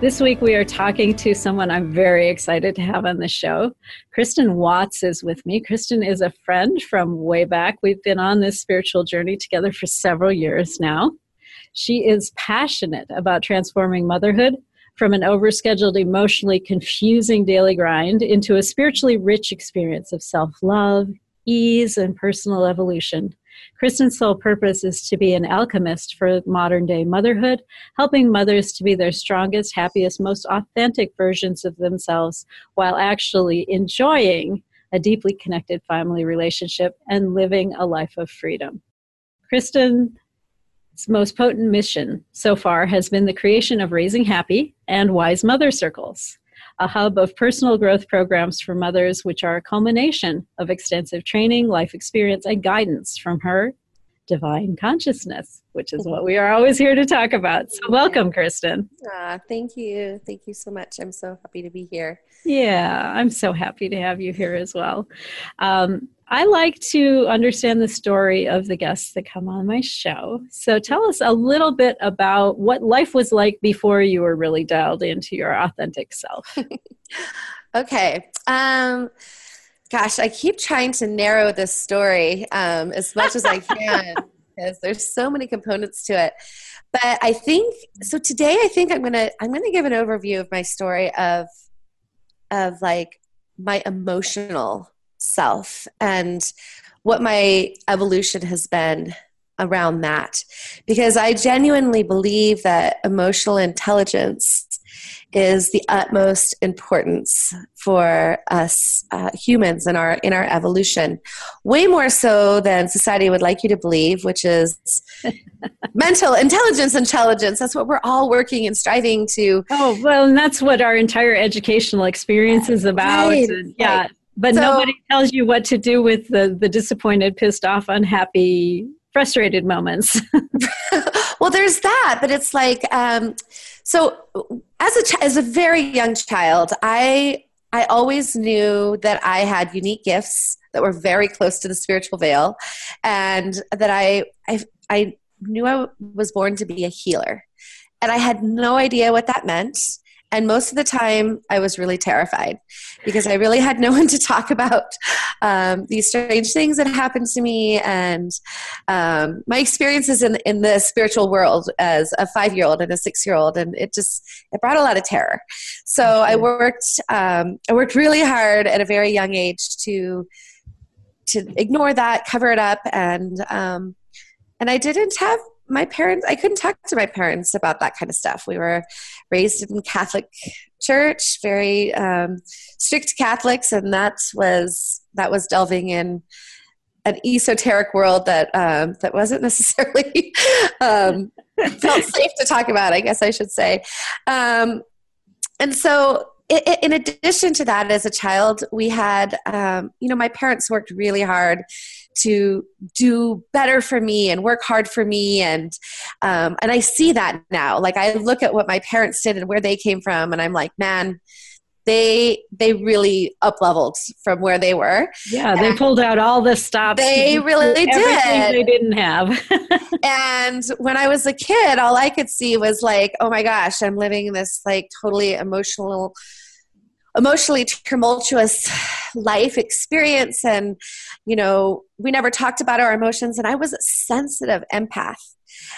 This week we are talking to someone I'm very excited to have on the show. Kristen Watts is with me. Kristen is a friend from way back. We've been on this spiritual journey together for several years now. She is passionate about transforming motherhood from an overscheduled, emotionally confusing daily grind into a spiritually rich experience of self love, ease, and personal evolution. Kristen's sole purpose is to be an alchemist for modern day motherhood, helping mothers to be their strongest, happiest, most authentic versions of themselves while actually enjoying a deeply connected family relationship and living a life of freedom. Kristen's most potent mission so far has been the creation of Raising Happy and Wise Mother Circles a hub of personal growth programs for mothers, which are a culmination of extensive training, life experience, and guidance from her divine consciousness, which is what we are always here to talk about. So, welcome, Kristen. Ah, thank you. Thank you so much. I'm so happy to be here. Yeah, I'm so happy to have you here as well. Um, I like to understand the story of the guests that come on my show. So tell us a little bit about what life was like before you were really dialed into your authentic self. okay. Um, gosh, I keep trying to narrow this story um, as much as I can because there's so many components to it. But I think so. Today, I think I'm gonna I'm gonna give an overview of my story of of like my emotional self and what my evolution has been around that. Because I genuinely believe that emotional intelligence is the utmost importance for us uh, humans in our in our evolution way more so than society would like you to believe which is mental intelligence intelligence that's what we're all working and striving to oh well and that's what our entire educational experience is about right, and, yeah right. But so, nobody tells you what to do with the, the disappointed, pissed off, unhappy, frustrated moments. well, there's that, but it's like, um, so as a as a very young child, I I always knew that I had unique gifts that were very close to the spiritual veil, and that I I, I knew I was born to be a healer, and I had no idea what that meant. And most of the time, I was really terrified because I really had no one to talk about um, these strange things that happened to me and um, my experiences in, in the spiritual world as a five year old and a six year old. And it just it brought a lot of terror. So I worked um, I worked really hard at a very young age to to ignore that, cover it up, and um, and I didn't have my parents i couldn't talk to my parents about that kind of stuff. We were raised in catholic church very um, strict catholics and that was that was delving in an esoteric world that um, that wasn't necessarily um, felt safe to talk about i guess i should say. Um, and so in addition to that as a child we had um, you know my parents worked really hard to do better for me and work hard for me and um, and i see that now like i look at what my parents did and where they came from and i'm like man they they really up leveled from where they were. Yeah, they and pulled out all the stops. They really did. They didn't have. and when I was a kid, all I could see was like, oh my gosh, I'm living this like totally emotional emotionally tumultuous life experience. And you know we never talked about our emotions and i was a sensitive empath.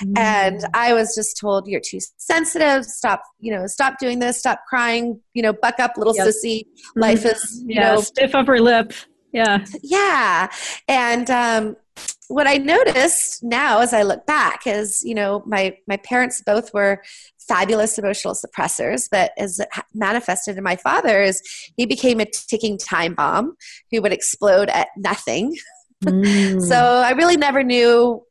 Mm. and i was just told you're too sensitive. Stop you know stop doing this. Stop crying. You know buck up little yep. sissy. Life is you yeah, know stiff upper lip. Yeah. Yeah. And um what I noticed now as I look back is, you know, my my parents both were fabulous emotional suppressors, but as manifested in my father is he became a ticking time bomb who would explode at nothing. Mm. so I really never knew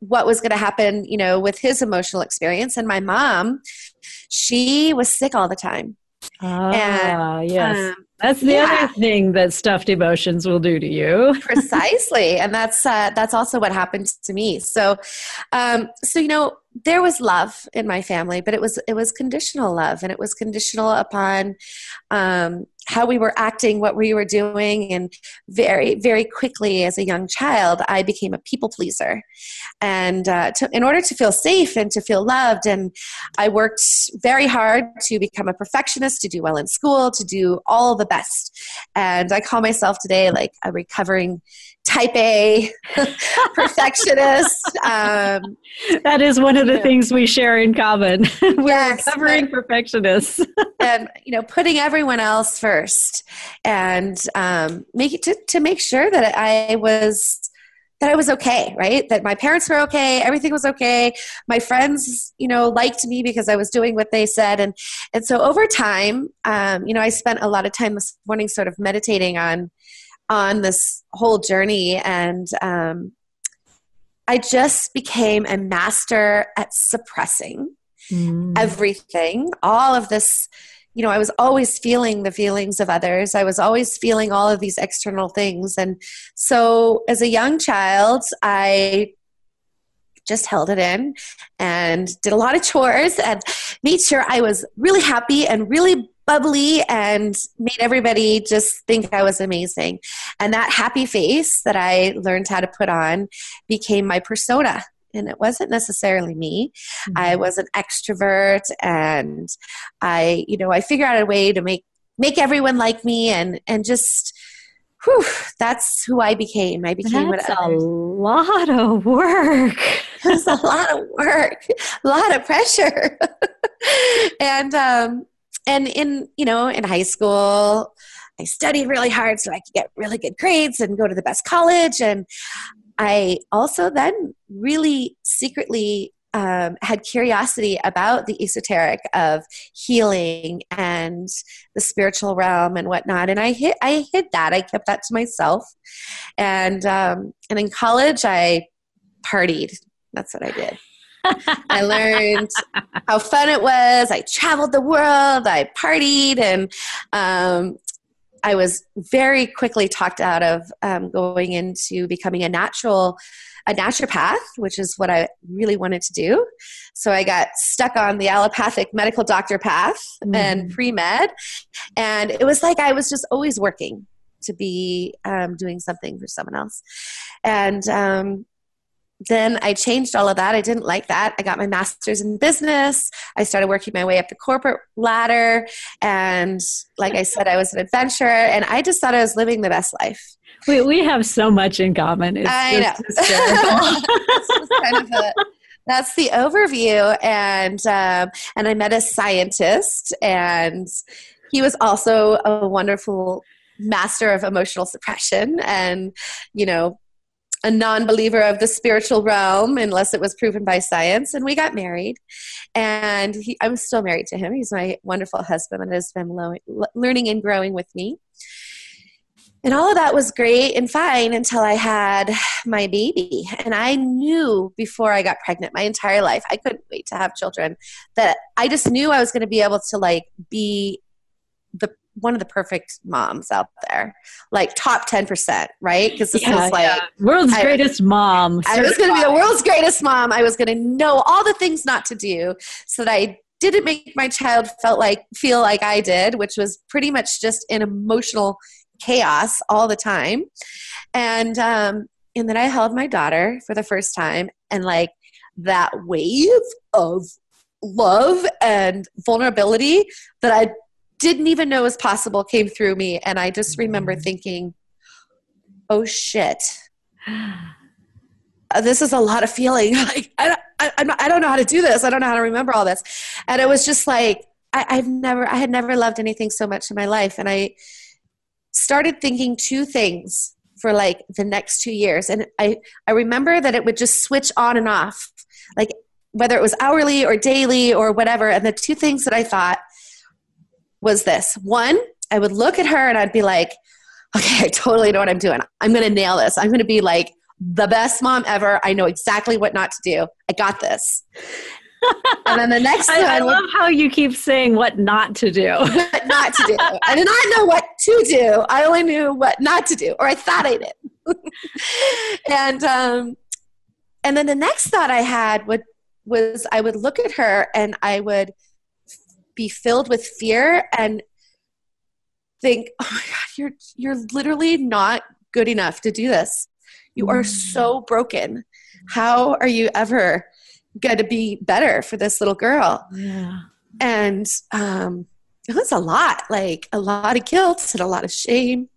what was going to happen, you know, with his emotional experience. And my mom, she was sick all the time. Ah, and, yes. Um, That's the yeah. other thing that stuffed emotions will do to you. Precisely, and that's uh, that's also what happened to me. So, um, so you know, there was love in my family, but it was it was conditional love, and it was conditional upon um, how we were acting, what we were doing, and very very quickly as a young child, I became a people pleaser, and uh, to, in order to feel safe and to feel loved, and I worked very hard to become a perfectionist, to do well in school, to do all the best, and I call myself today like a recovering type A perfectionist. Um, that is one of the things we share in common. We're yes, recovering perfectionists. and you know, putting everyone else first, and um, make it to, to make sure that I was that I was okay, right? That my parents were okay, everything was okay. My friends, you know, liked me because I was doing what they said, and and so over time, um, you know, I spent a lot of time this morning sort of meditating on on this whole journey. And um, i just became a master at suppressing mm. everything. All of this you know i was always feeling the feelings of others. I was always feeling all of these external things. And so as a young child i just held it in and did a lot of chores. And made sure I was really happy and really bubbly and made everybody just think I was amazing. And that happy face that I learned how to put on became my persona. And it wasn't necessarily me. Mm-hmm. I was an extrovert and I, you know, I figured out a way to make make everyone like me and and just whew, that's who I became. I became that's a lot of work. it's a lot of work, a lot of pressure. and um and in you know in high school i studied really hard so i could get really good grades and go to the best college. And i also then really secretly um, had curiosity about the esoteric of healing and the spiritual realm and whatnot. And i hid i hid that. I kept that to myself. And um, and in college i partied. That's what i did I learned how fun it was. I traveled the world. I partied, and um, I was very quickly talked out of um, going into becoming a natural a naturopath, which is what I really wanted to do. So I got stuck on the allopathic medical doctor path mm-hmm. and pre med, and it was like I was just always working to be um, doing something for someone else, and um, then I changed all of that. I didn't like that. I got my master's in business. I started working my way up the corporate ladder. And like I said, I was an adventurer and I just thought I was living the best life. We, we have so much in common. It's I know. kind of a, that's the overview. And, um, and I met a scientist and he was also a wonderful master of emotional suppression and, you know, a non-believer of the spiritual realm unless it was proven by science and we got married. And he, i'm still married to him. He's my wonderful husband and has been lo- learning and growing with me. And all of that was great and fine until i had my baby. And i knew before i got pregnant my entire life i couldn't wait to have children that i just knew i was going to be able to like be the one of the perfect moms out there, like top 10%, right? Because this yeah, was like yeah. world's I, greatest mom. I was going to be the world's greatest mom. I was going to know all the things not to do so that I didn't make my child felt like feel like I did, which was pretty much just an emotional chaos all the time. And um, and then I held my daughter for the first time, and like that wave of love and vulnerability that I didn't even know was possible came through me. And I just remember mm-hmm. thinking, oh shit. Uh, this is a lot of feeling. Like I, I, I don't know how to do this. I don't know how to remember all this. And it was just like I, I've never, I had never loved anything so much in my life. And I started thinking two things for like the next two years. And I, I remember that it would just switch on and off, like whether it was hourly or daily or whatever. And the two things that I thought was this one, I would look at her and I'd be like, okay, I totally know what I'm doing. I'm going to nail this. I'm going to be like the best mom ever. I know exactly what not to do. I got this. and then the next I, I love how you keep saying what not to do. what not to do. I did not know what to do. I only knew what not to do, or I thought I did. and um, and then the next thought I had would was I would look at her and I would be filled with fear and think, "Oh my god, you're you're literally not good enough to do this. You are so broken. How are you ever going to be better for this little girl?" Yeah. And um, it was a lot, like a lot of guilt and a lot of shame.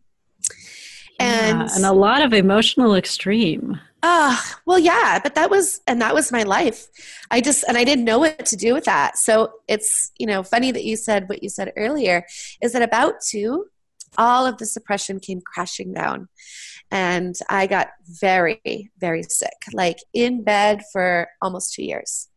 And yeah, and a lot of emotional extreme. Uh, well, yeah, but that was, and that was my life. I just, and I didn't know what to do with that. So it's, you know, funny that you said what you said earlier is that about two, all of the suppression came crashing down. And I got very, very sick, like in bed for almost two years.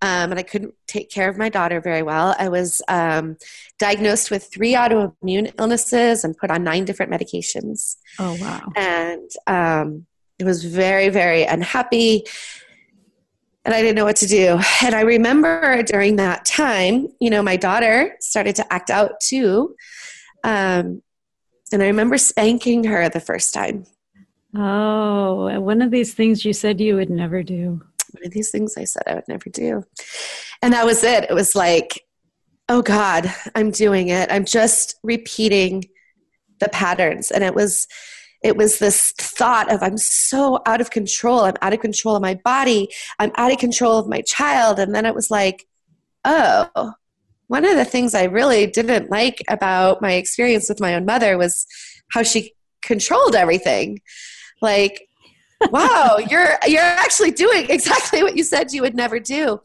Um, and I couldn't take care of my daughter very well. I was um, diagnosed with three autoimmune illnesses and put on nine different medications Oh wow. and um, was very very unhappy and i didn't know what to do. And i remember during that time you know my daughter started to act out too um, and i remember spanking her the first time. Oh, one of these things you said you would never do. one of these things i said i would never do. And that was it. It was like oh god i'm doing it. I'm just repeating the patterns. And it was it was this thought of i'm so out of control. I'm out of control of my body. I'm out of control of my child. And then it was like oh one of the things i really didn't like about my experience with my own mother was how she controlled everything. Like wow you're you're actually doing exactly what you said you would never do.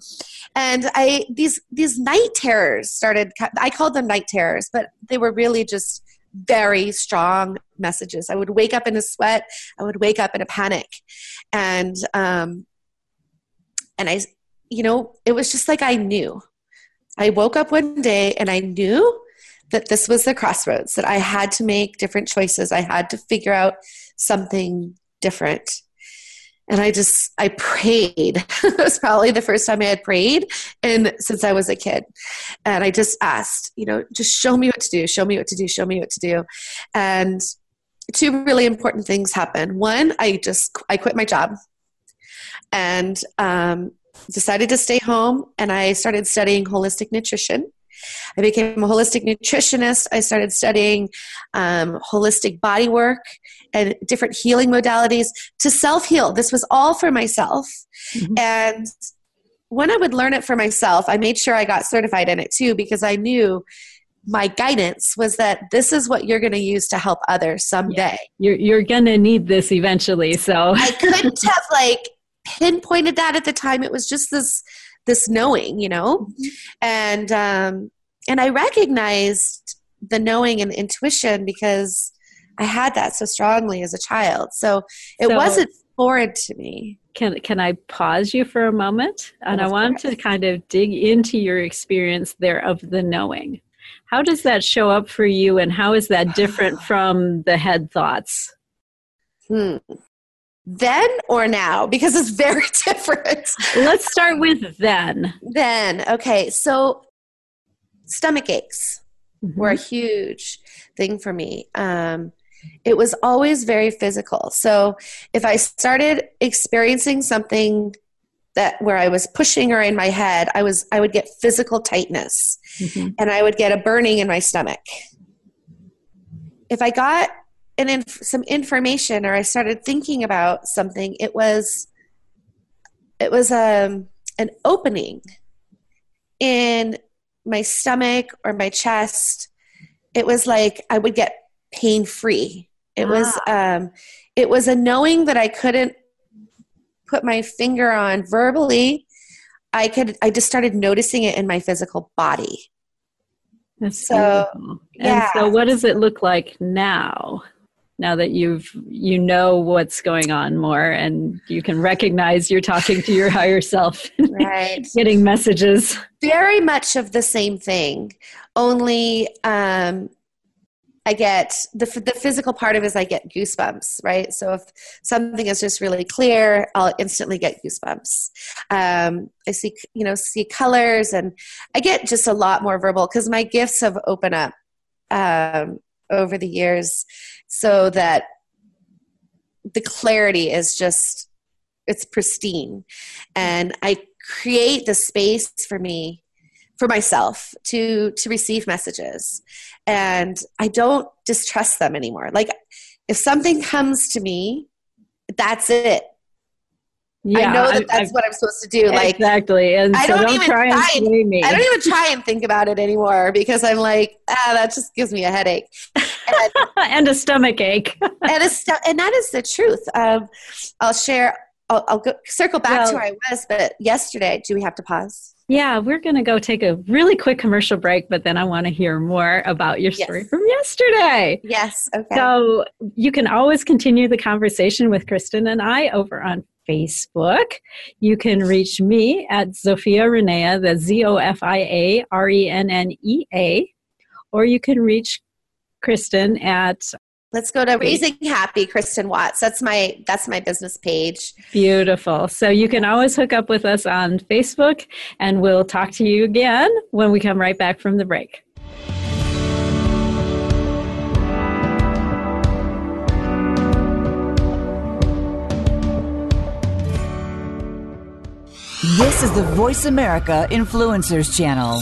And i these these night terrors started i called them night terrors but they were really just very strong messages. I would wake up in a sweat. I would wake up in a panic. And um and i you know it was just like i knew. I woke up one day and i knew that this was the crossroads that i had to make different choices. I had to figure out something different and I just I prayed. it was probably the first time I had prayed and since I was a kid. And I just asked, you know, just show me what to do, show me what to do, show me what to do. And two really important things happened. One, I just I quit my job and um, decided to stay home and I started studying holistic nutrition. I became a holistic nutritionist. I started studying um, holistic body work and different healing modalities to self heal. This was all for myself. Mhm. And when I would learn it for myself, I made sure I got certified in it too because I knew my guidance was that this is what you're going to use to help others someday. You're you're gonna need this eventually. So I couldn't have like pinpointed that at the time. It was just this this knowing, you know, and um, and I recognized the knowing and intuition because I had that so strongly as a child. So it So- wasn't foreign to me. can can I pause you for a moment? And I want to kind of dig into your experience there of the knowing. How does that show up for you, and how is that different from the head thoughts? Hmm. Then or now? Because it's very different. Let's start with then. then, okay, so stomach aches. were a huge thing for me. Um, it was always very physical. So if I started experiencing something that where I was pushing or in my head, I was I would get physical tightness Mhm. and I would get a burning in my stomach. If I got an inf- some information or I started thinking about something, it was it was um, an opening in my stomach or my chest. It was like I would get pain free. It was um, it was a knowing that I couldn't put my finger on verbally. I could I just started noticing it in my physical body. That's So, beautiful. yeah. And so, what does it look like now? Now that you've you know what's going on more, and you can recognize you're talking to your higher self, Right. getting messages. very much of the same thing only um, I get the the physical part of it is I get goosebumps, right? So if something is just really clear, I'll instantly get goosebumps. Um, I see you know see colors, and I get just a lot more verbal because my gifts have opened up um, over the years, so that the clarity is just it's pristine, and I create the space for me for myself to to receive messages. And i don't distrust them anymore. Like if something comes to me that's it. Yeah, I know that that's I, what I'm supposed to do. Like exactly, and I so don't, don't even try, try and me. I don't even try and think about it anymore because I'm like, ah, that just gives me a headache and, and a stomach ache. and a st- and that is the truth. Um, I'll share. I'll, I'll go, circle back well, to where I was, but yesterday, do we have to pause? Yeah, we're going to go take a really quick commercial break, but then I want to hear more about your story yes. from yesterday. Yes, okay. So you can always continue the conversation with Kristen and I over on Facebook. You can reach me at Zofia Rennea, the Z O F I A R E N N E A, or you can reach Kristen at Let's go to Raising Happy Kristen Watts. That's my that's my business page. Beautiful. So you can always hook up with us on Facebook and we'll talk to you again when we come right back from the break. This is the Voice America Influencers Channel.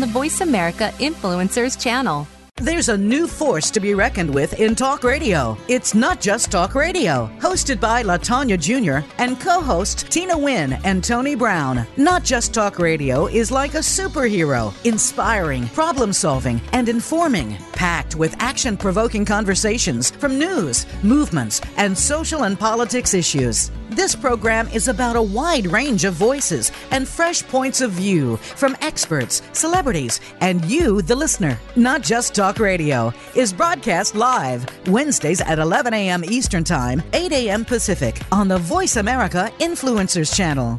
the Voice America Influencers channel. There's a new force to be reckoned with in talk radio. It's not just talk radio. Hosted by Latanya Jr. and co host Tina Wynn and Tony Brown. Not just talk radio is like a superhero, inspiring, problem solving, and informing, packed with action provoking conversations from news, movements, and social and politics issues. This program is about a wide range of voices and fresh points of view from experts, celebrities, and you, the listener. Not Just Talk Radio is broadcast live Wednesdays at 11 a.m. Eastern Time, 8 a.m. Pacific on the Voice America Influencers Channel.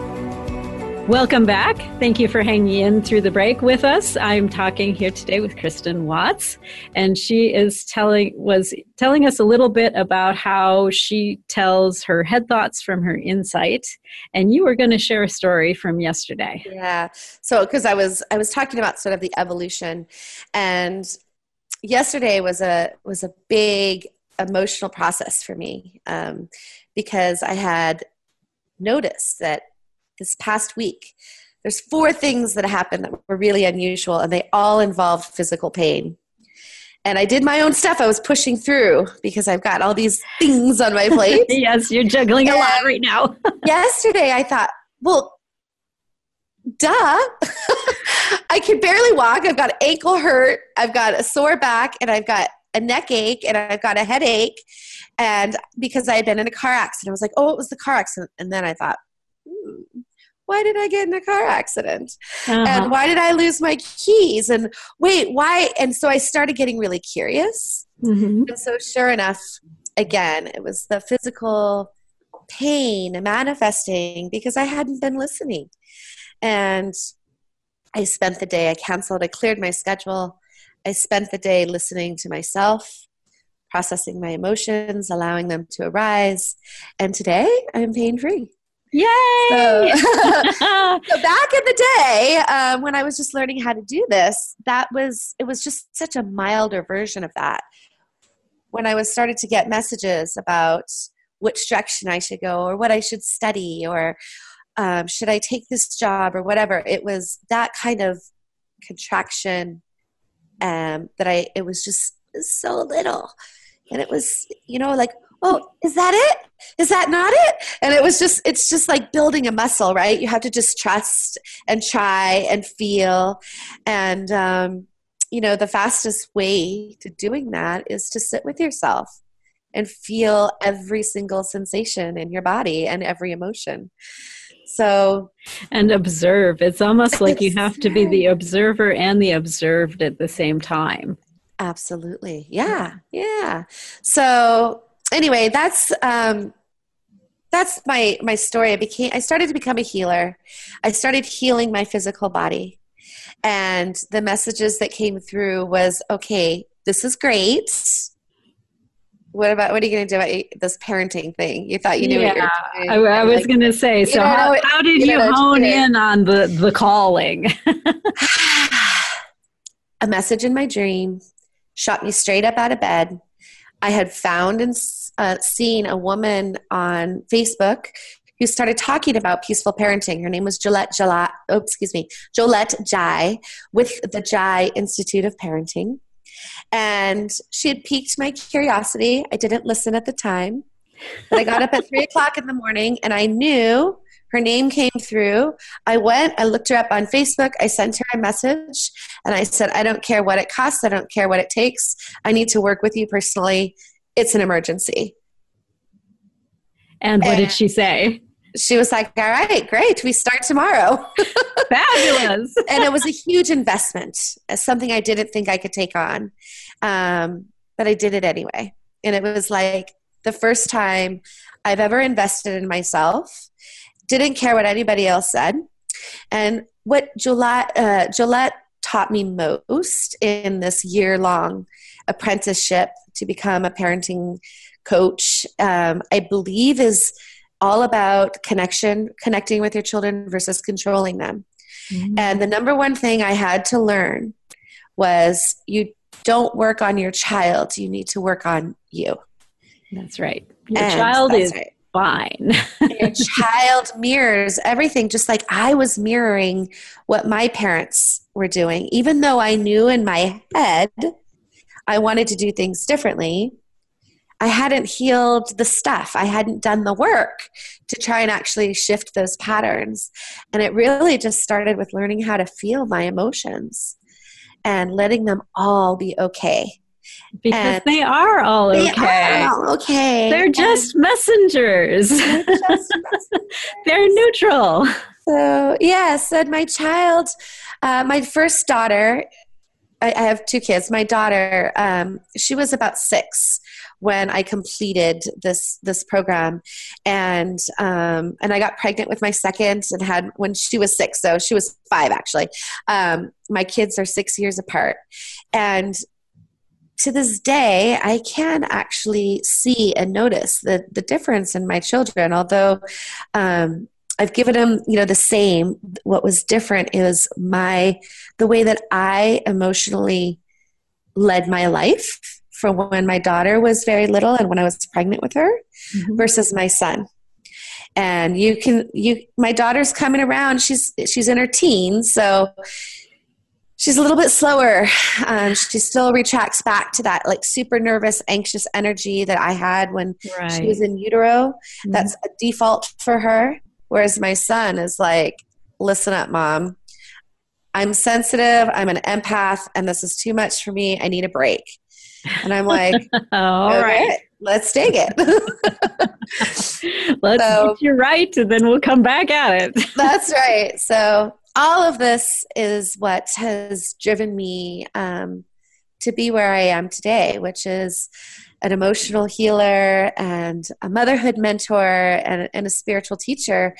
Welcome back. Thank you for hanging in through the break with us. I'm talking here today with Kristen Watts, and she is telling was telling us a little bit about how she tells her head thoughts from her insight. And you were going to share a story from yesterday. Yeah. So because I was I was talking about sort of the evolution, and yesterday was a was a big emotional process for me um, because I had noticed that this past week, there's four things that happened that were really unusual, and they all involved physical pain. And I did my own stuff. I was pushing through because I've got all these things on my plate. yes, you're juggling and a lot right now. yesterday, I thought, well, duh. I can barely walk. I've got ankle hurt. I've got a sore back, and I've got a neck ache, and I've got a headache. And because I had been in a car accident, I was like, oh, it was the car accident. And then I thought, why did I get in a car accident? Uh-huh. And why did I lose my keys? And wait, why? And so I started getting really curious. Mm-hmm. And so, sure enough, again, it was the physical pain manifesting because I hadn't been listening. And I spent the day, I canceled, I cleared my schedule. I spent the day listening to myself, processing my emotions, allowing them to arise. And today I'm pain free. Yay! So, so, back in the day, um, when I was just learning how to do this, that was it was just such a milder version of that. When I was started to get messages about which direction I should go, or what I should study, or um, should I take this job, or whatever, it was that kind of contraction um, that I. It was just so little, and it was you know like oh is that it? Is that not it? And it was just it's just like building a muscle right? You have to just trust and try and feel. And um, you know the fastest way to doing that is to sit with yourself and feel every single sensation in your body and every emotion. So and observe. It's almost like you have to be the observer and the observed at the same time. Absolutely. Yeah. Yeah. So anyway, that's um, that's my my story. I became I started to become a healer. I started healing my physical body, and the messages that came through was okay. This is great. What about what are you going to do about this parenting thing? You thought you knew yeah, what you were doing. I, I was like, going to say. So how, how did you, you hone in on the the calling? a message in my dream shot me straight up out of bed. I had found and uh, seen a woman on Facebook who started talking about peaceful parenting. Her name was Jolette Jala, oh, excuse me, Jolette Jai with the Jai Institute of Parenting. And she had piqued my curiosity. I didn't listen at the time, but I got up at three o'clock in the morning and I knew her name came through. I went, I looked her up on Facebook, I sent her a message, and I said, I don't care what it costs, I don't care what it takes. I need to work with you personally it's an emergency. And what and did she say? She was like, All right, great. We start tomorrow. Fabulous. and it was a huge investment, something I didn't think I could take on. Um, but I did it anyway. And it was like the first time I've ever invested in myself, didn't care what anybody else said. And what Jolette, uh, Jolette taught me most in this year long apprenticeship to become a parenting coach, um, I believe is all about connection, connecting with your children versus controlling them. Mm-hmm. And the number one thing I had to learn was you don't work on your child, you need to work on you. That's right. Your and child is right. fine. your child mirrors everything, just like I was mirroring what my parents were doing. Even though I knew in my head I wanted to do things differently. I hadn't healed the stuff. I hadn't done the work to try and actually shift those patterns. And it really just started with learning how to feel my emotions and letting them all be okay. Because and they are all okay. They are all okay. They're just and messengers. They're, just messengers. they're neutral. So, yes, and my child, uh, my first daughter, I, I have two kids. My daughter, um, she was about six when I completed this this program, and um, and I got pregnant with my second and had when she was six. So she was five actually. Um, my kids are six years apart, and to this day, I can actually see and notice the the difference in my children. Although um, I've given them, you know, the same. What was different is my the way that I emotionally led my life from when my daughter was very little and when I was pregnant with her mm-hmm. versus my son. And you can you my daughter's coming around. She's she's in her teens, so she's a little bit slower. Um, she still retracts back to that like super nervous, anxious energy that I had when right. she was in utero. Mm-hmm. That's a default for her. Whereas my son is like, listen up, mom. I'm sensitive, I'm an empath, and this is too much for me. I need a break. And I'm like, all right, let's take it. let's so, get you right, and then we'll come back at it. that's right. So, all of this is what has driven me um, to be where I am today, which is an emotional healer and a motherhood mentor and, and a spiritual teacher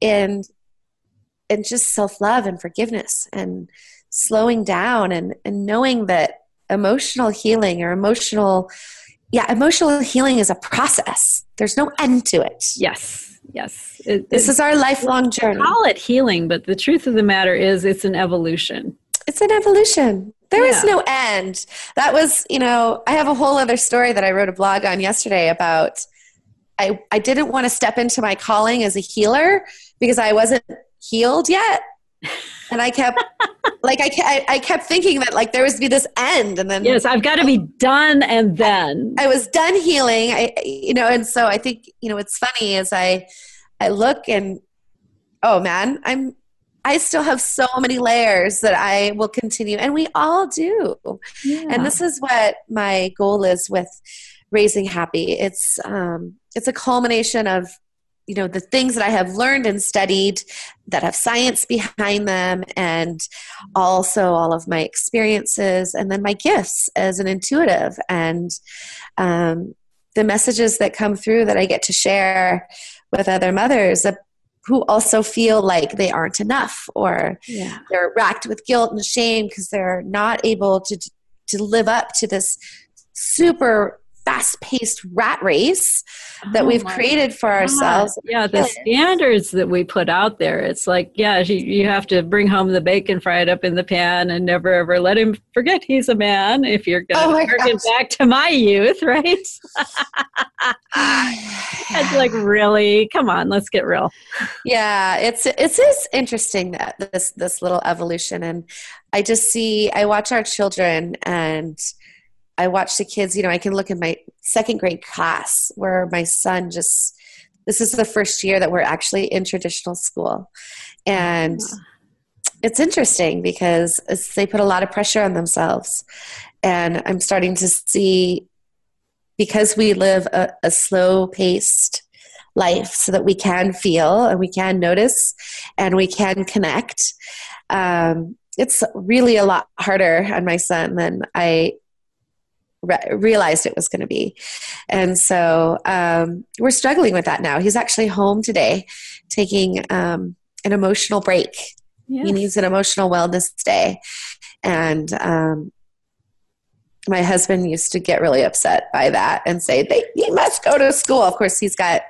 in and just self-love and forgiveness and slowing down and, and knowing that emotional healing or emotional yeah emotional healing is a process. There's no end to it. Yes yes. It, this is our lifelong journey. call it healing but the truth of the matter is it's an evolution. It's an evolution There yeah. is no end. That was you know i have a whole other story that i wrote a blog on yesterday about i i didn't want to step into my calling as a healer because i wasn't healed yet. And I kept like I, I kept thinking that like there was to be this end and then yes I've got to be done and then. I, I, was done healing. I you know and so I think you know what's funny is I I look and oh man I'm I still have so many layers that I will continue and we all do yeah. and this is what my goal is with raising happy it's um it's a culmination of you know the things that i have learned and studied that have science behind them and also all of my experiences and then my gifts as an intuitive and um, the messages that come through that i get to share with other mothers who also feel like they aren't enough or yeah. they're racked with guilt and shame because they're not able to to live up to this super fast paced rat race that oh we've created for God. ourselves. Yeah, the standards that we put out there. It's like, yeah, you, you have to bring home the bacon, fry it up in the pan, and never ever let him forget he's a man if you're going to oh back to my youth, right? it's like, really? Come on, let's get real. Yeah, it's it's is interesting that this this little evolution and I just see I watch our children and I watch the kids, you know, I can look at my second grade class where my son just, this is the first year that we're actually in traditional school. And it's interesting because they put a lot of pressure on themselves. And I'm starting to see, because we live a, a slow paced life so that we can feel and we can notice and we can connect. Um, it's really a lot harder on my son than I re- realized it was going to be. And so um, we're struggling with that now. He's actually home today taking um, an emotional break. Yes. He needs an emotional wellness day. And um, my husband used to get really upset by that and say, they, he must go to school. Of course, he's got,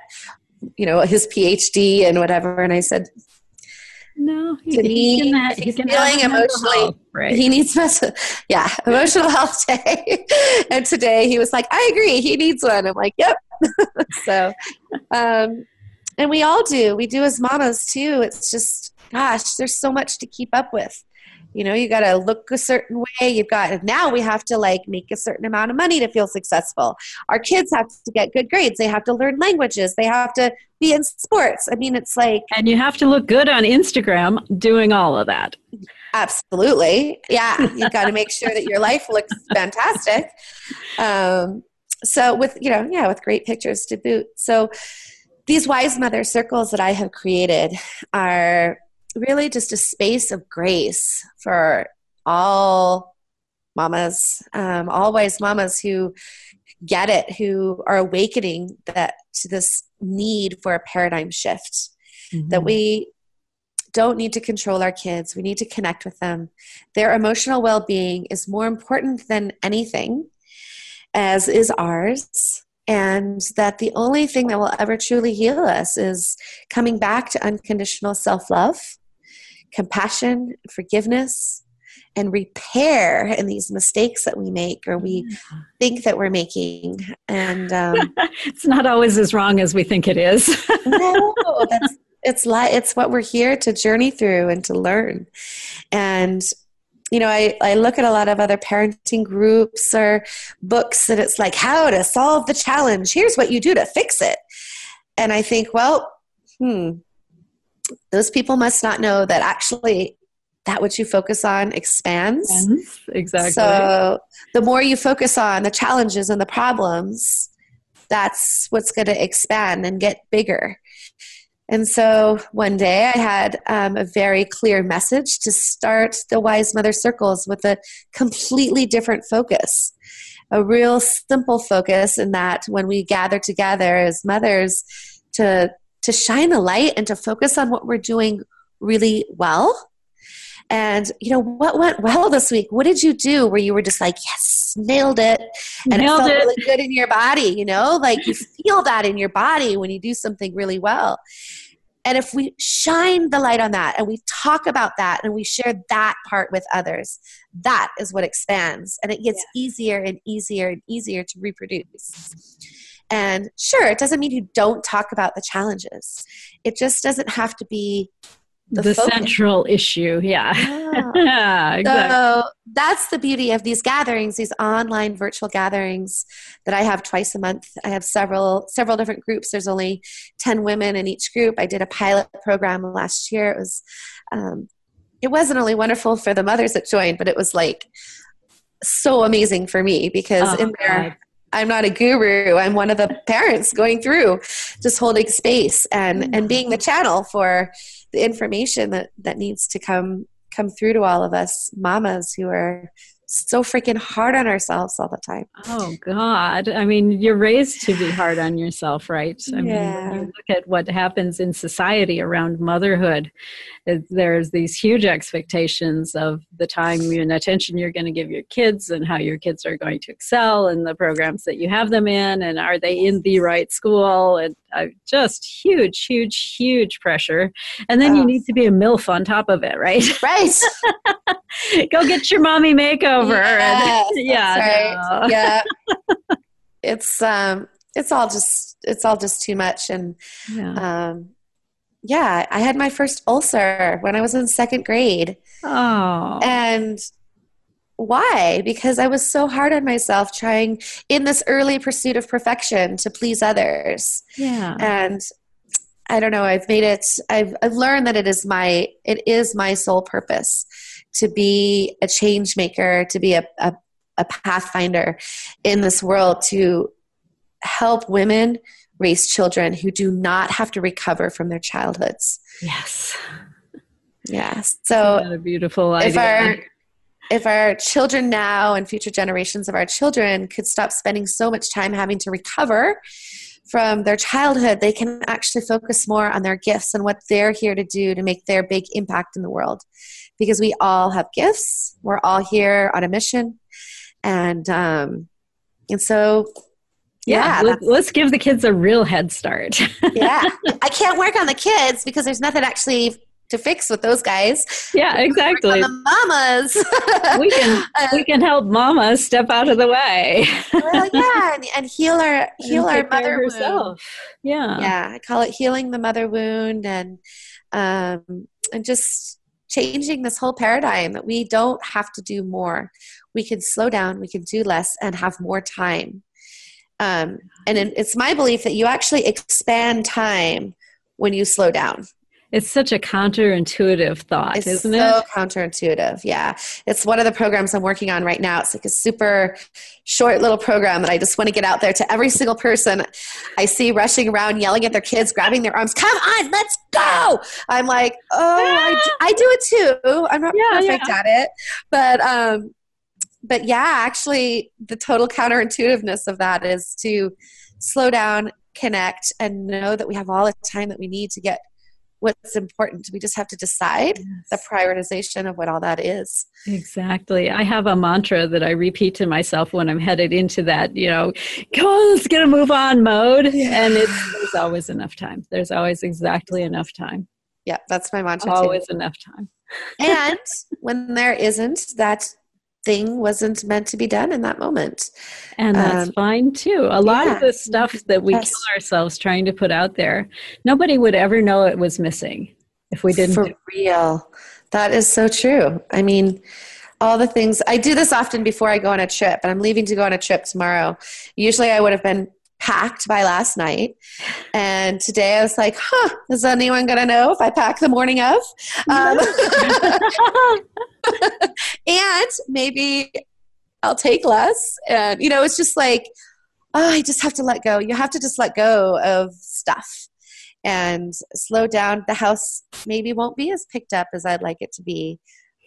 you know, his PhD and whatever. And I said, no, he, to me, he can, he's he feeling emotionally. Health, right. He needs, yeah, emotional health day. and today he was like, I agree, he needs one. I'm like, yep. so, um, and we all do. We do as mamas too. It's just, gosh, there's so much to keep up with you know you got to look a certain way. You've got now we have to like make a certain amount of money to feel successful. Our kids have to get good grades. They have to learn languages. They have to be in sports. I mean it's like and you have to look good on instagram doing all of that. Absolutely. Yeah. You got to make sure that your life looks fantastic. Um, so with you know yeah with great pictures to boot. So these wise mother circles that i have created are really just a space of grace for all mamas, um, all wise mamas who get it, who are awakening that to this need for a paradigm shift. Mm-hmm. That we don't need to control our kids. We need to connect with them. Their emotional well being is more important than anything, as is ours. And that the only thing that will ever truly heal us is coming back to unconditional self love compassion, forgiveness, and repair in these mistakes that we make or we think that we're making. And um, it's not always as wrong as we think it is. no, that's, it's like it's what we're here to journey through and to learn. And you know, I, I look at a lot of other parenting groups or books that it's like how to solve the challenge. Here's what you do to fix it. And I think, well, hmm, those people must not know that actually that which you focus on expands. Yes, exactly. So the more you focus on the challenges and the problems, that's what's going to expand and get bigger. And so one day I had um, a very clear message to start the Wise Mother Circles with a completely different focus. a real simple focus in that when we gather together as mothers to to shine a light and to focus on what we're doing really well. And you know what went well this week? What did you do where you were just like yes nailed it. And nailed it felt it. really good in your body you know? Like you feel that in your body when you do something really well. And if we shine the light on that and we talk about that and we share that part with others that is what expands and it gets yeah. easier and easier and easier to reproduce and sure it doesn't mean you don't talk about the challenges it just doesn't have to be the, the central issue. Yeah. yeah. yeah exactly. So that's the beauty of these gatherings, these online virtual gatherings that I have twice a month. I have several several different groups. There's only 10 women in each group. I did a pilot program last year. It was um, it wasn't only wonderful for the mothers that joined, but it was like so amazing for me because oh, in there. I'm not a guru. I'm one of the parents going through just holding space and and being the channel for the information that that needs to come come through to all of us mamas who are so freaking hard on ourselves all the time. Oh God. I mean, you're raised to be hard on yourself, right? I yeah. mean, you look at what happens in society around motherhood. Eh, there's these huge expectations of the time and attention you're going to give your kids and how your kids are going to excel and the programs that you have them in and are they in the right school and uh, just huge, huge, huge pressure. And then oh. you need to be a MILF on top of it, right? Right. Go get your mommy makeover. Yes, and, yeah. Right. No. Yeah. it's um it's all just it's all just too much and yeah. um yeah, I had my first ulcer when I was in second grade. Oh. And why? Because I was so hard on myself trying in this early pursuit of perfection to please others. Yeah. And I don't know, I've made it I've I've learned that it is my it is my sole purpose to be a change maker, to be a, a, a pathfinder in this world, to help women raise children who do not have to recover from their childhoods. Yes. Yes. So a beautiful idea. If our, if our children now and future generations of our children could stop spending so much time having to recover from their childhood, they can actually focus more on their gifts and what they're here to do to make their big impact in the world because we all have gifts. We're all here on a mission. And um, and so yeah, yeah let's give the kids a real head start. yeah. I can't work on the kids because there's nothing actually to fix with those guys. Yeah, exactly. the mamas. we can we can help mama step out of the way. well, yeah, and, and heal our heal our mother herself. Wound. Yeah, yeah. I call it healing the mother wound, and um, and just changing this whole paradigm that we don't have to do more. We can slow down, we can do less, and have more time. Um, and it's my belief that you actually expand time when you slow down. It's such a counterintuitive thought, it's isn't so it? So counterintuitive, yeah. It's one of the programs I'm working on right now. It's like a super short little program that I just want to get out there to every single person I see rushing around, yelling at their kids, grabbing their arms. Come on, let's go! I'm like, oh, I, do, I do it too. I'm not yeah, perfect yeah. at it, but um, but yeah, actually, the total counterintuitiveness of that is to slow down, connect, and know that we have all the time that we need to get what's important. We just have to decide yes. the prioritization of what all that is. Exactly. I have a mantra that I repeat to myself when I'm headed into that, you know, come on, let's get a move on mode. Yeah. And it's, there's always enough time. There's always exactly enough time. Yeah, that's my mantra. Always too. enough time. and when there isn't, that thing wasn't meant to be done in that moment. And that's um, fine too. A lot yeah. of the stuff that we yes. kill ourselves trying to put out there, nobody would ever know it was missing if we didn't. For real. That is so true. I mean, all the things I do this often before I go on a trip, and I'm leaving to go on a trip tomorrow. Usually I would have been packed by last night. And today I was like, huh, is anyone going to know if I pack the morning of? Um, and maybe I'll take less. And, you know, it's just like, oh, I just have to let go. You have to just let go of stuff and slow down. The house maybe won't be as picked up as I'd like it to be.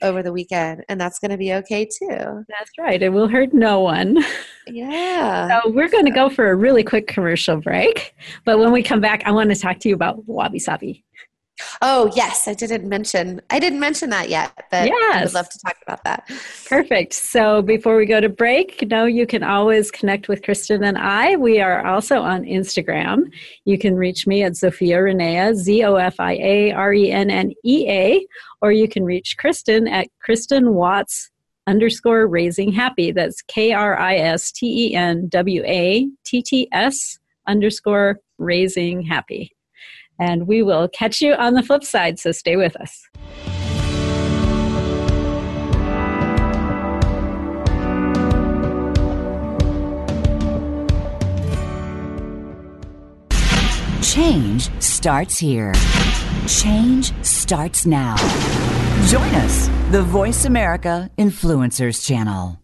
Over the weekend, and that's going to be okay too. That's right. It will hurt no one. Yeah. So we're going to go for a really quick commercial break. But when we come back, I want to talk to you about wabi sabi. Oh yes, I didn't mention I didn't mention that yet, but yes. I would love to talk about that. Perfect. So before we go to break, you know you can always connect with Kristen and I. We are also on Instagram. You can reach me at Zofia Rennea, Z O F I A R E N N E A, or you can reach Kristen at Kristen Watts underscore raising happy. That's K R I S T E N W A T T S underscore raising happy. And we will catch you on the flip side, so stay with us. Change starts here. Change starts now. Join us, the Voice America Influencers Channel.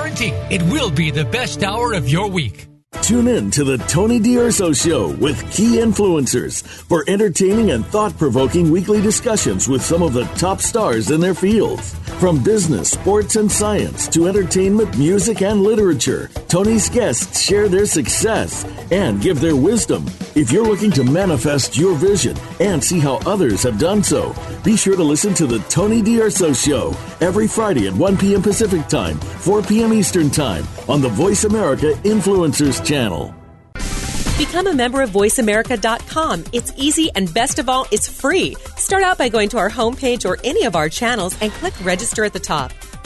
it will be the best hour of your week. Tune in to the Tony D'Urso Show with key influencers for entertaining and thought provoking weekly discussions with some of the top stars in their fields. From business, sports, and science to entertainment, music, and literature, Tony's guests share their success and give their wisdom. If you're looking to manifest your vision and see how others have done so, be sure to listen to the Tony D'Urso Show every Friday at 1 p.m. Pacific Time, 4 p.m. Eastern Time on the Voice America Influencers channel. Become a member of VoiceAmerica.com. It's easy and best of all, it's free. Start out by going to our homepage or any of our channels and click register at the top.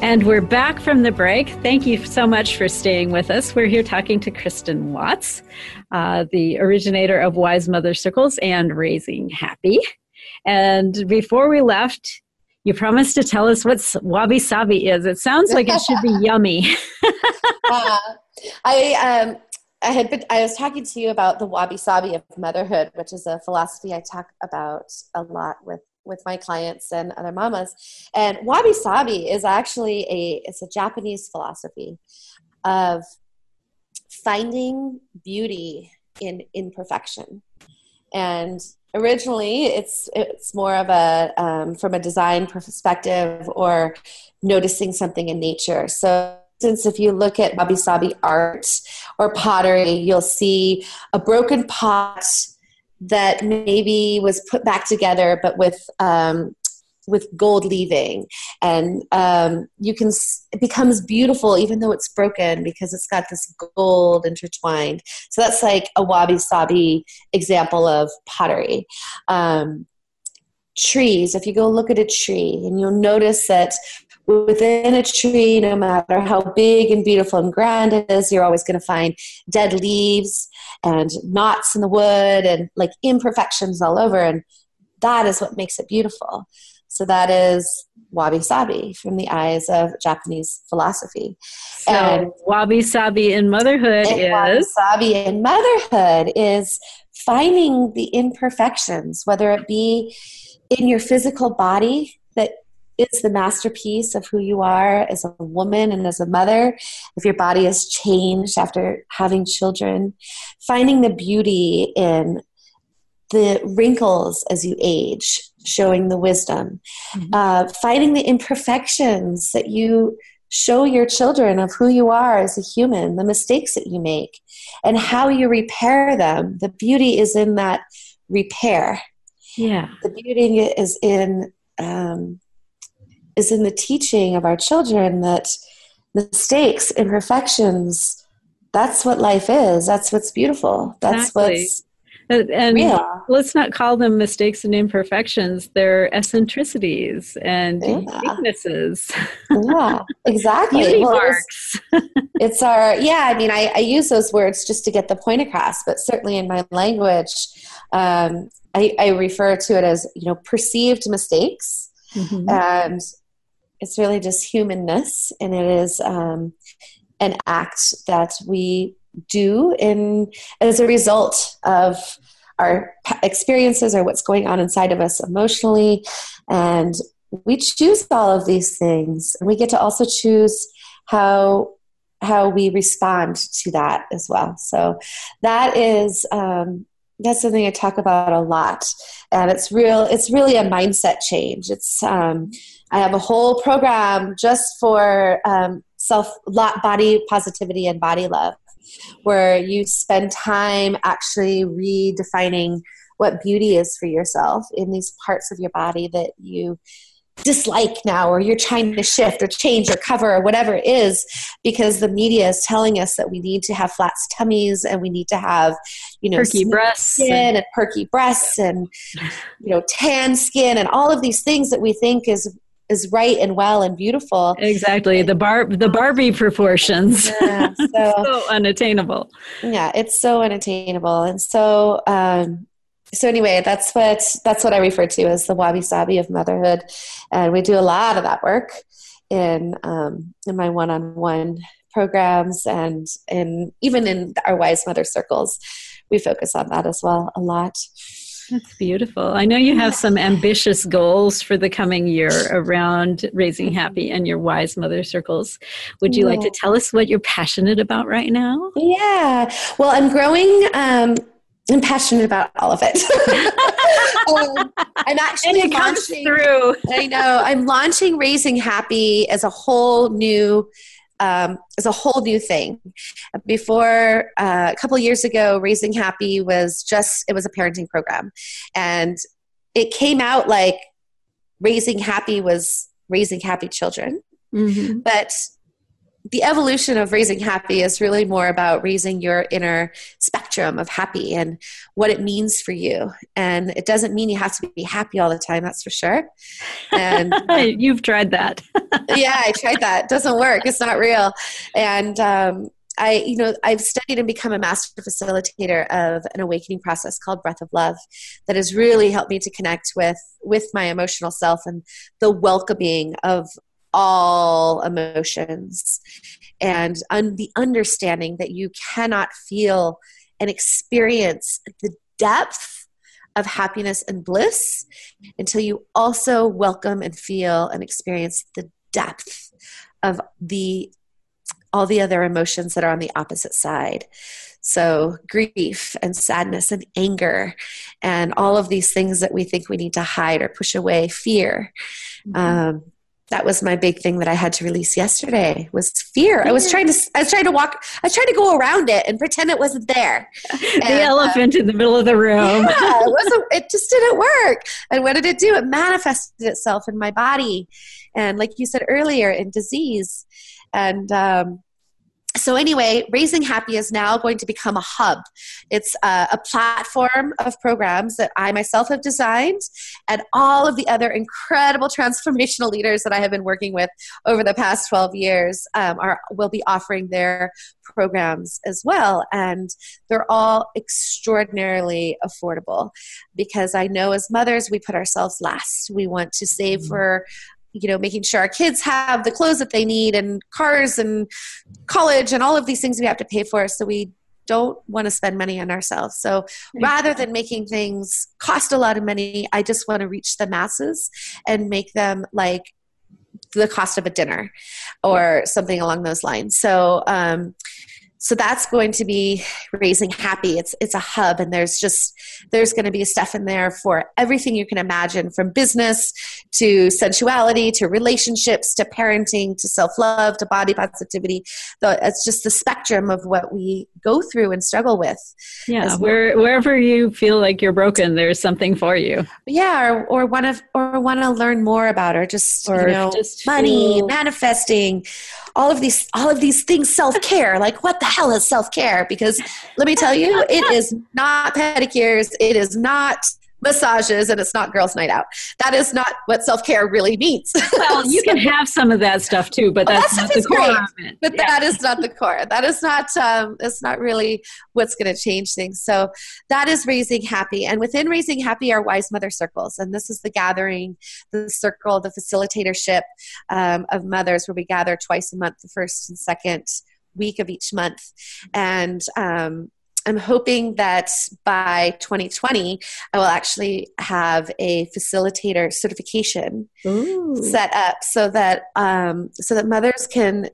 And we're back from the break. Thank you so much for staying with us. We're here talking to Kristen Watts, uh, the originator of Wise Mother Circles and Raising Happy. And before we left, you promised to tell us what wabi sabi is. It sounds like it should be yummy. uh, I um, I had been, I was talking to you about the wabi sabi of motherhood, which is a philosophy I talk about a lot with with my clients and other mamas. And wabi sabi is actually a it's a Japanese philosophy of finding beauty in imperfection. And originally, it's it's more of a um, from a design perspective or noticing something in nature. So instance, if you look at wabi sabi art or pottery, you'll see a broken pot that maybe was put back together, but with um, with gold leaving, and um, you can it becomes beautiful even though it's broken because it's got this gold intertwined. So that's like a wabi sabi example of pottery. Um, trees, if you go look at a tree, and you'll notice that within a tree, no matter how big and beautiful and grand it is, you're always going to find dead leaves and knots in the wood and like imperfections all over. And that is what makes it beautiful. So that is wabi sabi from the eyes of Japanese philosophy. So and wabi sabi in motherhood is wabi sabi in motherhood is finding the imperfections, whether it be in your physical body that is the masterpiece of who you are as a woman and as a mother, if your body has changed after having children, finding the beauty in the wrinkles as you age, showing the wisdom, mm-hmm. uh, finding the imperfections that you show your children of who you are as a human, the mistakes that you make, and how you repair them. The beauty is in that repair. Yeah. The beauty is in um, is in the teaching of our children that mistakes, imperfections, that's what life is. That's what's beautiful. That's exactly. what's and yeah. let's not call them mistakes and imperfections they're eccentricities and yeah. weaknesses yeah exactly Beauty well, marks. It's, it's, our yeah i mean I, I, use those words just to get the point across but certainly in my language um, I, I, refer to it as you know perceived mistakes mm-hmm. and it's really just humanness and it is um, an act that we do in as a result of our experiences or what's going on inside of us emotionally. And we choose all of these things. And we get to also choose how how we respond to that as well. So that is um, that's something i talk about a lot. And it's real it's really a mindset change. It's um, i have a whole program just for um, self body positivity and body love where you spend time actually redefining what beauty is for yourself in these parts of your body that you dislike now or you're trying to shift or change or cover or whatever it is because the media is telling us that we need to have flat tummies and we need to have you know perky breasts skin and, and perky breasts and you know tan skin and all of these things that we think is is right and well and beautiful. Exactly. The bar the Barbie proportions. Yeah, so, so, unattainable. Yeah, it's so unattainable. And so um so anyway, that's what that's what I refer to as the wabi sabi of motherhood. And we do a lot of that work in um in my one on one programs and and even in our wise mother circles. We focus on that as well a lot. That's beautiful. I know you have some ambitious goals for the coming year around raising happy and your wise mother circles. Would you yeah. like to tell us what you're passionate about right now? Yeah. Well, I'm growing. Um, I'm passionate about all of it. um, I'm actually and it launching, comes through. I know. I'm launching Raising Happy as a whole new um, is a whole new thing. Before uh, a couple years ago, Raising Happy was just it was a parenting program, and it came out like Raising Happy was raising happy children. Mm-hmm. But the evolution of raising happy is really more about raising your inner spectrum of happy and what it means for you. And it doesn't mean you have to be happy all the time that's for sure. And uh, you've tried that. Yeah i tried that. It doesn't work. It's not real. And um, I, you know, I've studied and become a master facilitator of an awakening process called Breath of Love that has really helped me to connect with with my emotional self and the welcoming of all emotions and un- the understanding that you cannot feel and experience the depth of happiness and bliss until you also welcome and feel and experience the depth of the all the other emotions that are on the opposite side so grief and sadness and anger and all of these things that we think we need to hide or push away fear mm-hmm. um, that was my big thing that I had to release yesterday was fear. I was trying to I was trying to walk I was trying to go around it and pretend it wasn't there. the and, elephant uh, in the middle of the room. Yeah, it wasn't it just didn't work. And what did it do? It manifested itself in my body. And like you said earlier, in disease. And um, so anyway raising happy is now going to become a hub. It's a, a, platform of programs that i myself have designed and all of the other incredible transformational leaders that i have been working with over the past 12 years um, are will be offering their programs as well. And they're all extraordinarily affordable because i know as mothers we put ourselves last. We want to save mm-hmm. for you know making sure our kids have the clothes that they need and cars and college and all of these things we have to pay for. So we don't want to spend money on ourselves. So rather than making things cost a lot of money i just want to reach the masses and make them like the cost of a dinner or something along those lines. So, um, so that's going to be raising happy. It's it's a hub and there's just there's going to be stuff in there for everything you can imagine from business to sensuality to relationships to parenting to self-love to body positivity. The, it's just the spectrum of what we go through and struggle with yeah where, wherever you feel like you're broken there's something for you. Yeah or, or want to or want to learn more about or just or you know just money manifesting all of these all of these things self-care. Like what the hell is self-care? Because let me tell you it is not pedicures. It is not massages and it's not girls night out. That is not what self-care really means. Well you can have some of that stuff too but that's not the core of it. but yeah. that is not the core. That is not um, it's not really what's going to change things. So that is raising happy and within raising happy are wise mother circles and this is the gathering the circle the facilitatorship um, of mothers where we gather twice a month the first and second week of each month. And um, I'm hoping that by 2020, I will actually have a facilitator certification Ooh. set up so that um, so that mothers can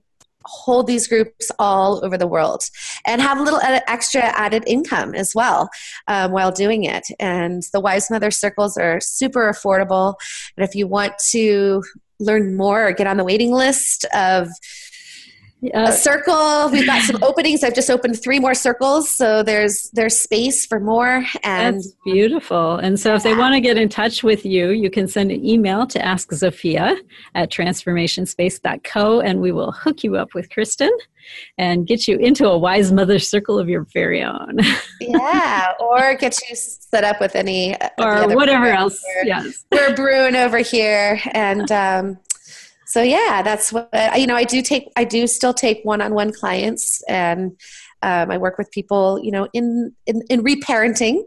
hold these groups all over the world and have a little extra added income as well um, while doing it. And the Wise Mother Circles are super affordable. And if you want to learn more or get on the waiting list of a circle. We've got some openings. I've just opened three more circles, so there's there's space for more. And That's beautiful. And so, if they want to get in touch with you, you can send an email to Ask Zofia at transformationspace.co, and we will hook you up with Kristen and get you into a wise mother circle of your very own. yeah, or get you set up with any or whatever else. Yes, we're brewing over here, and. Um, so yeah that's what you know i do take i do still take one-on-one clients and um, i work with people you know in, in in reparenting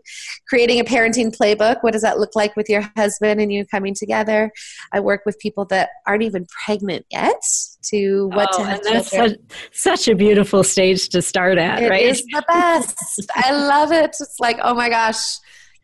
creating a parenting playbook. What does that look like with your husband and you coming together? I work with people that aren't even pregnant yet to what oh, to have and that's such, such, a beautiful stage to start at it right? it's the best. I love it. It's like oh my gosh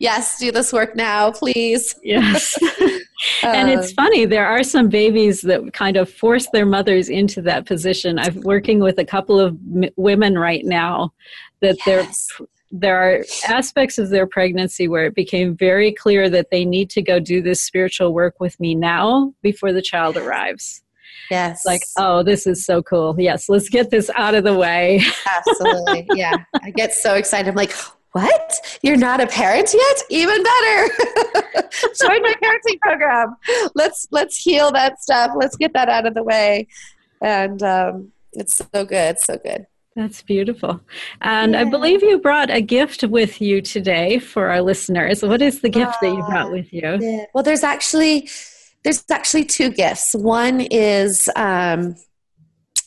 yes, do this work now, please. Yes. and it's um, funny, there are some babies that kind of force their mothers into that position. I'm working with a couple of m- women right now that yes. they're there are aspects of their pregnancy where it became very clear that they need to go do this spiritual work with me now before the child arrives. Yes. Like, oh, this is so cool. Yes, let's get this out of the way. Absolutely. Yeah. I get so excited. I'm like, what? You're not a parent yet? Even better. Join my parenting program. Let's let's heal that stuff. Let's get that out of the way. And um, it's so good, so good. That's beautiful. And yeah. I believe you brought a gift with you today for our listeners. What is the gift uh, that you brought with you? Yeah. Well, there's actually there's actually two gifts. One is um,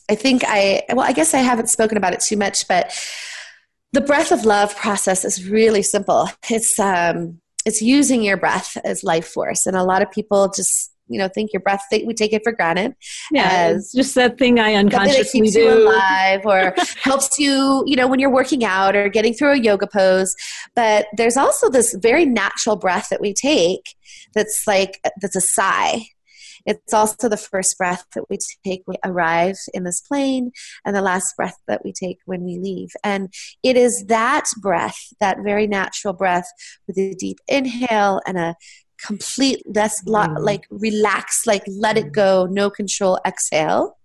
I think I well, I guess I haven't spoken about it too much, but the breath of love process is really simple. It's um, it's using your breath as life force, and a lot of people just you know think your breath they, we take it for granted yeah as just that thing i unconsciously keeps do. you alive or helps you you know when you're working out or getting through a yoga pose. But there's also this very natural breath that we take that's like that's a sigh it's also the first breath that we take when we arrive in this plane and the last breath that we take when we leave. And it is that breath, that very natural breath with a deep inhale and a complete less mm. like relax like let it go no control exhale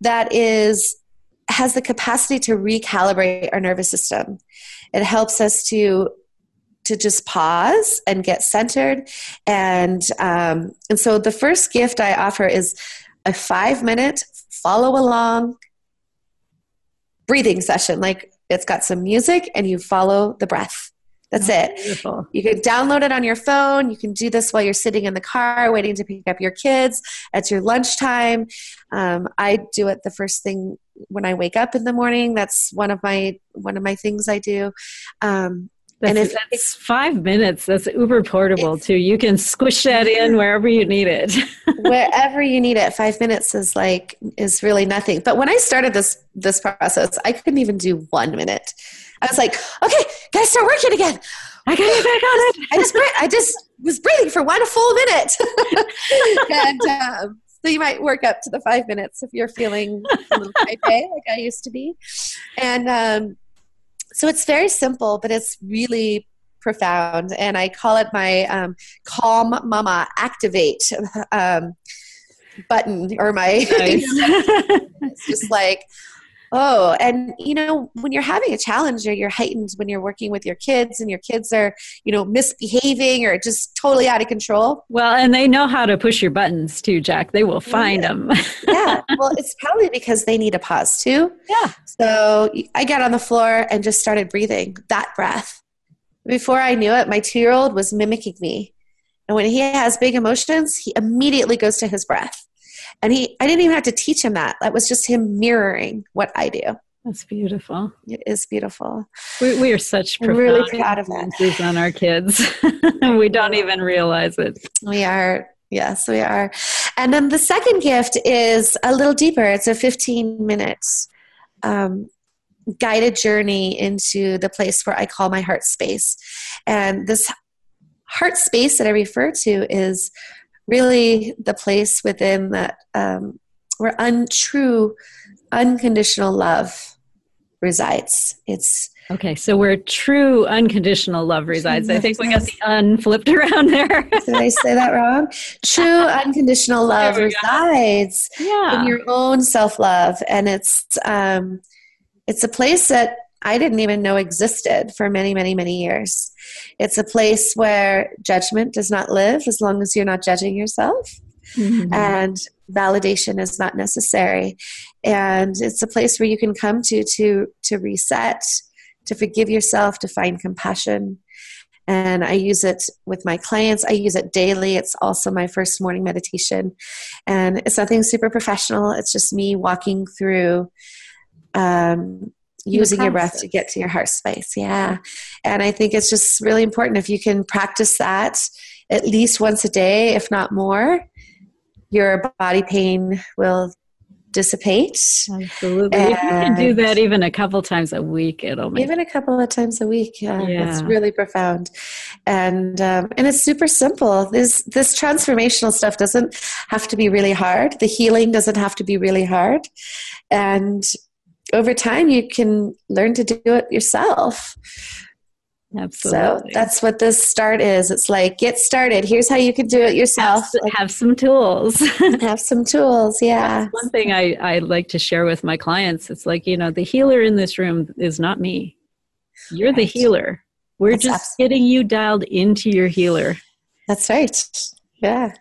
that is has the capacity to recalibrate our nervous system it helps us to to just pause and get centered. And um, and so the first gift I offer is a five minute follow along breathing session. Like it's got some music and you follow the breath. That's oh, it. Beautiful. You can download it on your phone. You can do this while you're sitting in the car waiting to pick up your kids. At your lunchtime. Um, I do it the first thing when I wake up in the morning. That's one of my one of my things I do. Um, that's, and if it's five minutes, that's uber portable too. You can squish that in wherever you need it. wherever you need it, five minutes is like is really nothing. But when I started this this process, I couldn't even do one minute. I was like, okay, gotta start working again. I gotta get back on it. I just I just was breathing for one full minute, and um, so you might work up to the five minutes if you're feeling a little type A, like I used to be. And um, so it's very simple, but it's really profound. And I call it my um, Calm Mama Activate um, button or my. Nice. it's just like, oh, and you know, when you're having a challenge or you're heightened when you're working with your kids and your kids are, you know, misbehaving or just totally out of control. Well, and they know how to push your buttons too, Jack. They will find yeah. them. yeah. Well, it's probably because they need a pause too. Yeah. So I got on the floor and just started breathing that breath. Before I knew it, my two year old was mimicking me. And when he has big emotions, he immediately goes to his breath. And he I didn't even have to teach him that. That was just him mirroring what I do. That's beautiful. It is beautiful. We, we are such I'm really proud of that. on our kids. we don't even realize it. We are. Yes, we are. And then the second gift is a little deeper. It's a 15 minutes um, guided journey into the place where I call my heart space. And this heart space that I refer to is really the place within that um, where untrue, unconditional love resides. It's okay. So where true unconditional love resides. I think we got the unflipped around there. Did I say that wrong? True unconditional love resides yeah. in your own self love, and it's um, it's a place that I didn't even know existed for many, many, many years. It's a place where judgment does not live as long as you're not judging yourself. Mm-hmm. And validation is not necessary. And it's a place where you can come to to to reset, to forgive yourself, to find compassion. And I use it with my clients. I use it daily. It's also my first morning meditation. And it's nothing super professional. It's just me walking through um, using your breath to get to your heart space. Yeah. And I think it's just really important if you can practice that at least once a day, if not more, your body pain will dissipate. Absolutely. And if you can do that even a couple times a week, it'll make even a couple of times a week. Yeah, yeah. it's really profound, and um, and it's super simple. This this transformational stuff doesn't have to be really hard. The healing doesn't have to be really hard, and over time you can learn to do it yourself. Absolutely. So that's what this start is. It's like get started. Here's how you can do it yourself. Have, have some tools. have some tools. Yeah. That's one thing I, I like to share with my clients. It's like, you know, the healer in this room is not me. You're right. the healer. We're that's just absolutely. getting you dialed into your healer. That's right. Yeah.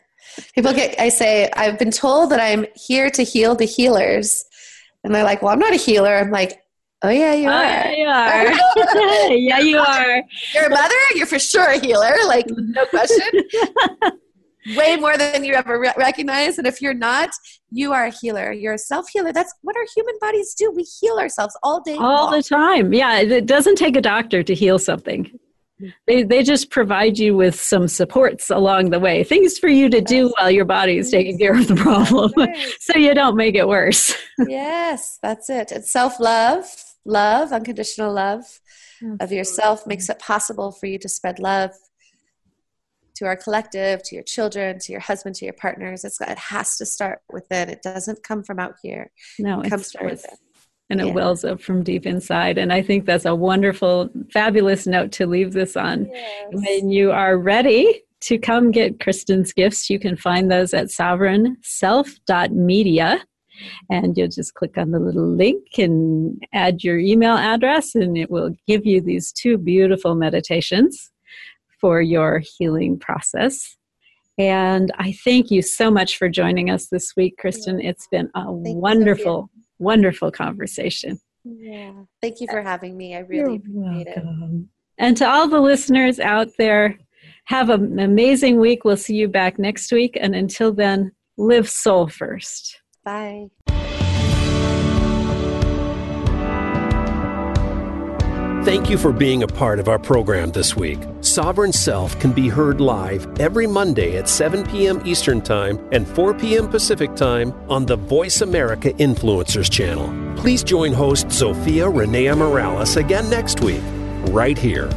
People get, I say, I've been told that I'm here to heal the healers. And they're like, well, I'm not a healer. I'm like, oh, yeah, you oh, are. Yeah, you are. yeah, you are. You're a mother. You're for sure a healer. Like, no question. Way more than you ever re- recognize. And if you're not, you are a healer. You're a self healer. That's what our human bodies do. We heal ourselves all day. All long. the time. Yeah. It doesn't take a doctor to heal something they, they just provide you with some supports along the way things for you to do while your body is taking care of the problem so you don't make it worse. Yes that's it. It's self-love love unconditional love of yourself makes it possible for you to spread love to our collective to your children to your husband to your partners. It's, it has to start within. It doesn't come from out here. No it comes from within and it yeah. wells up from deep inside. And I think that's a wonderful, fabulous note to leave this on. Yes. When you are ready to come get Kristen's gifts, you can find those at sovereignself.media. And you'll just click on the little link and add your email address, and it will give you these two beautiful meditations for your healing process. And I thank you so much for joining us this week, Kristen. It's been a thank wonderful, wonderful conversation. Yeah. Thank you for having me. I really You're appreciate welcome. it. And to all the listeners out there, have an amazing week. We'll see you back next week. And until then, live soul first. Bye. Thank you for being a part of our program this week. Sovereign Self can be heard live every Monday at 7 p.m. Eastern Time and 4 p.m. Pacific Time on the Voice America Influencers channel. Please join host Zofia Rennea Morales again next week, right here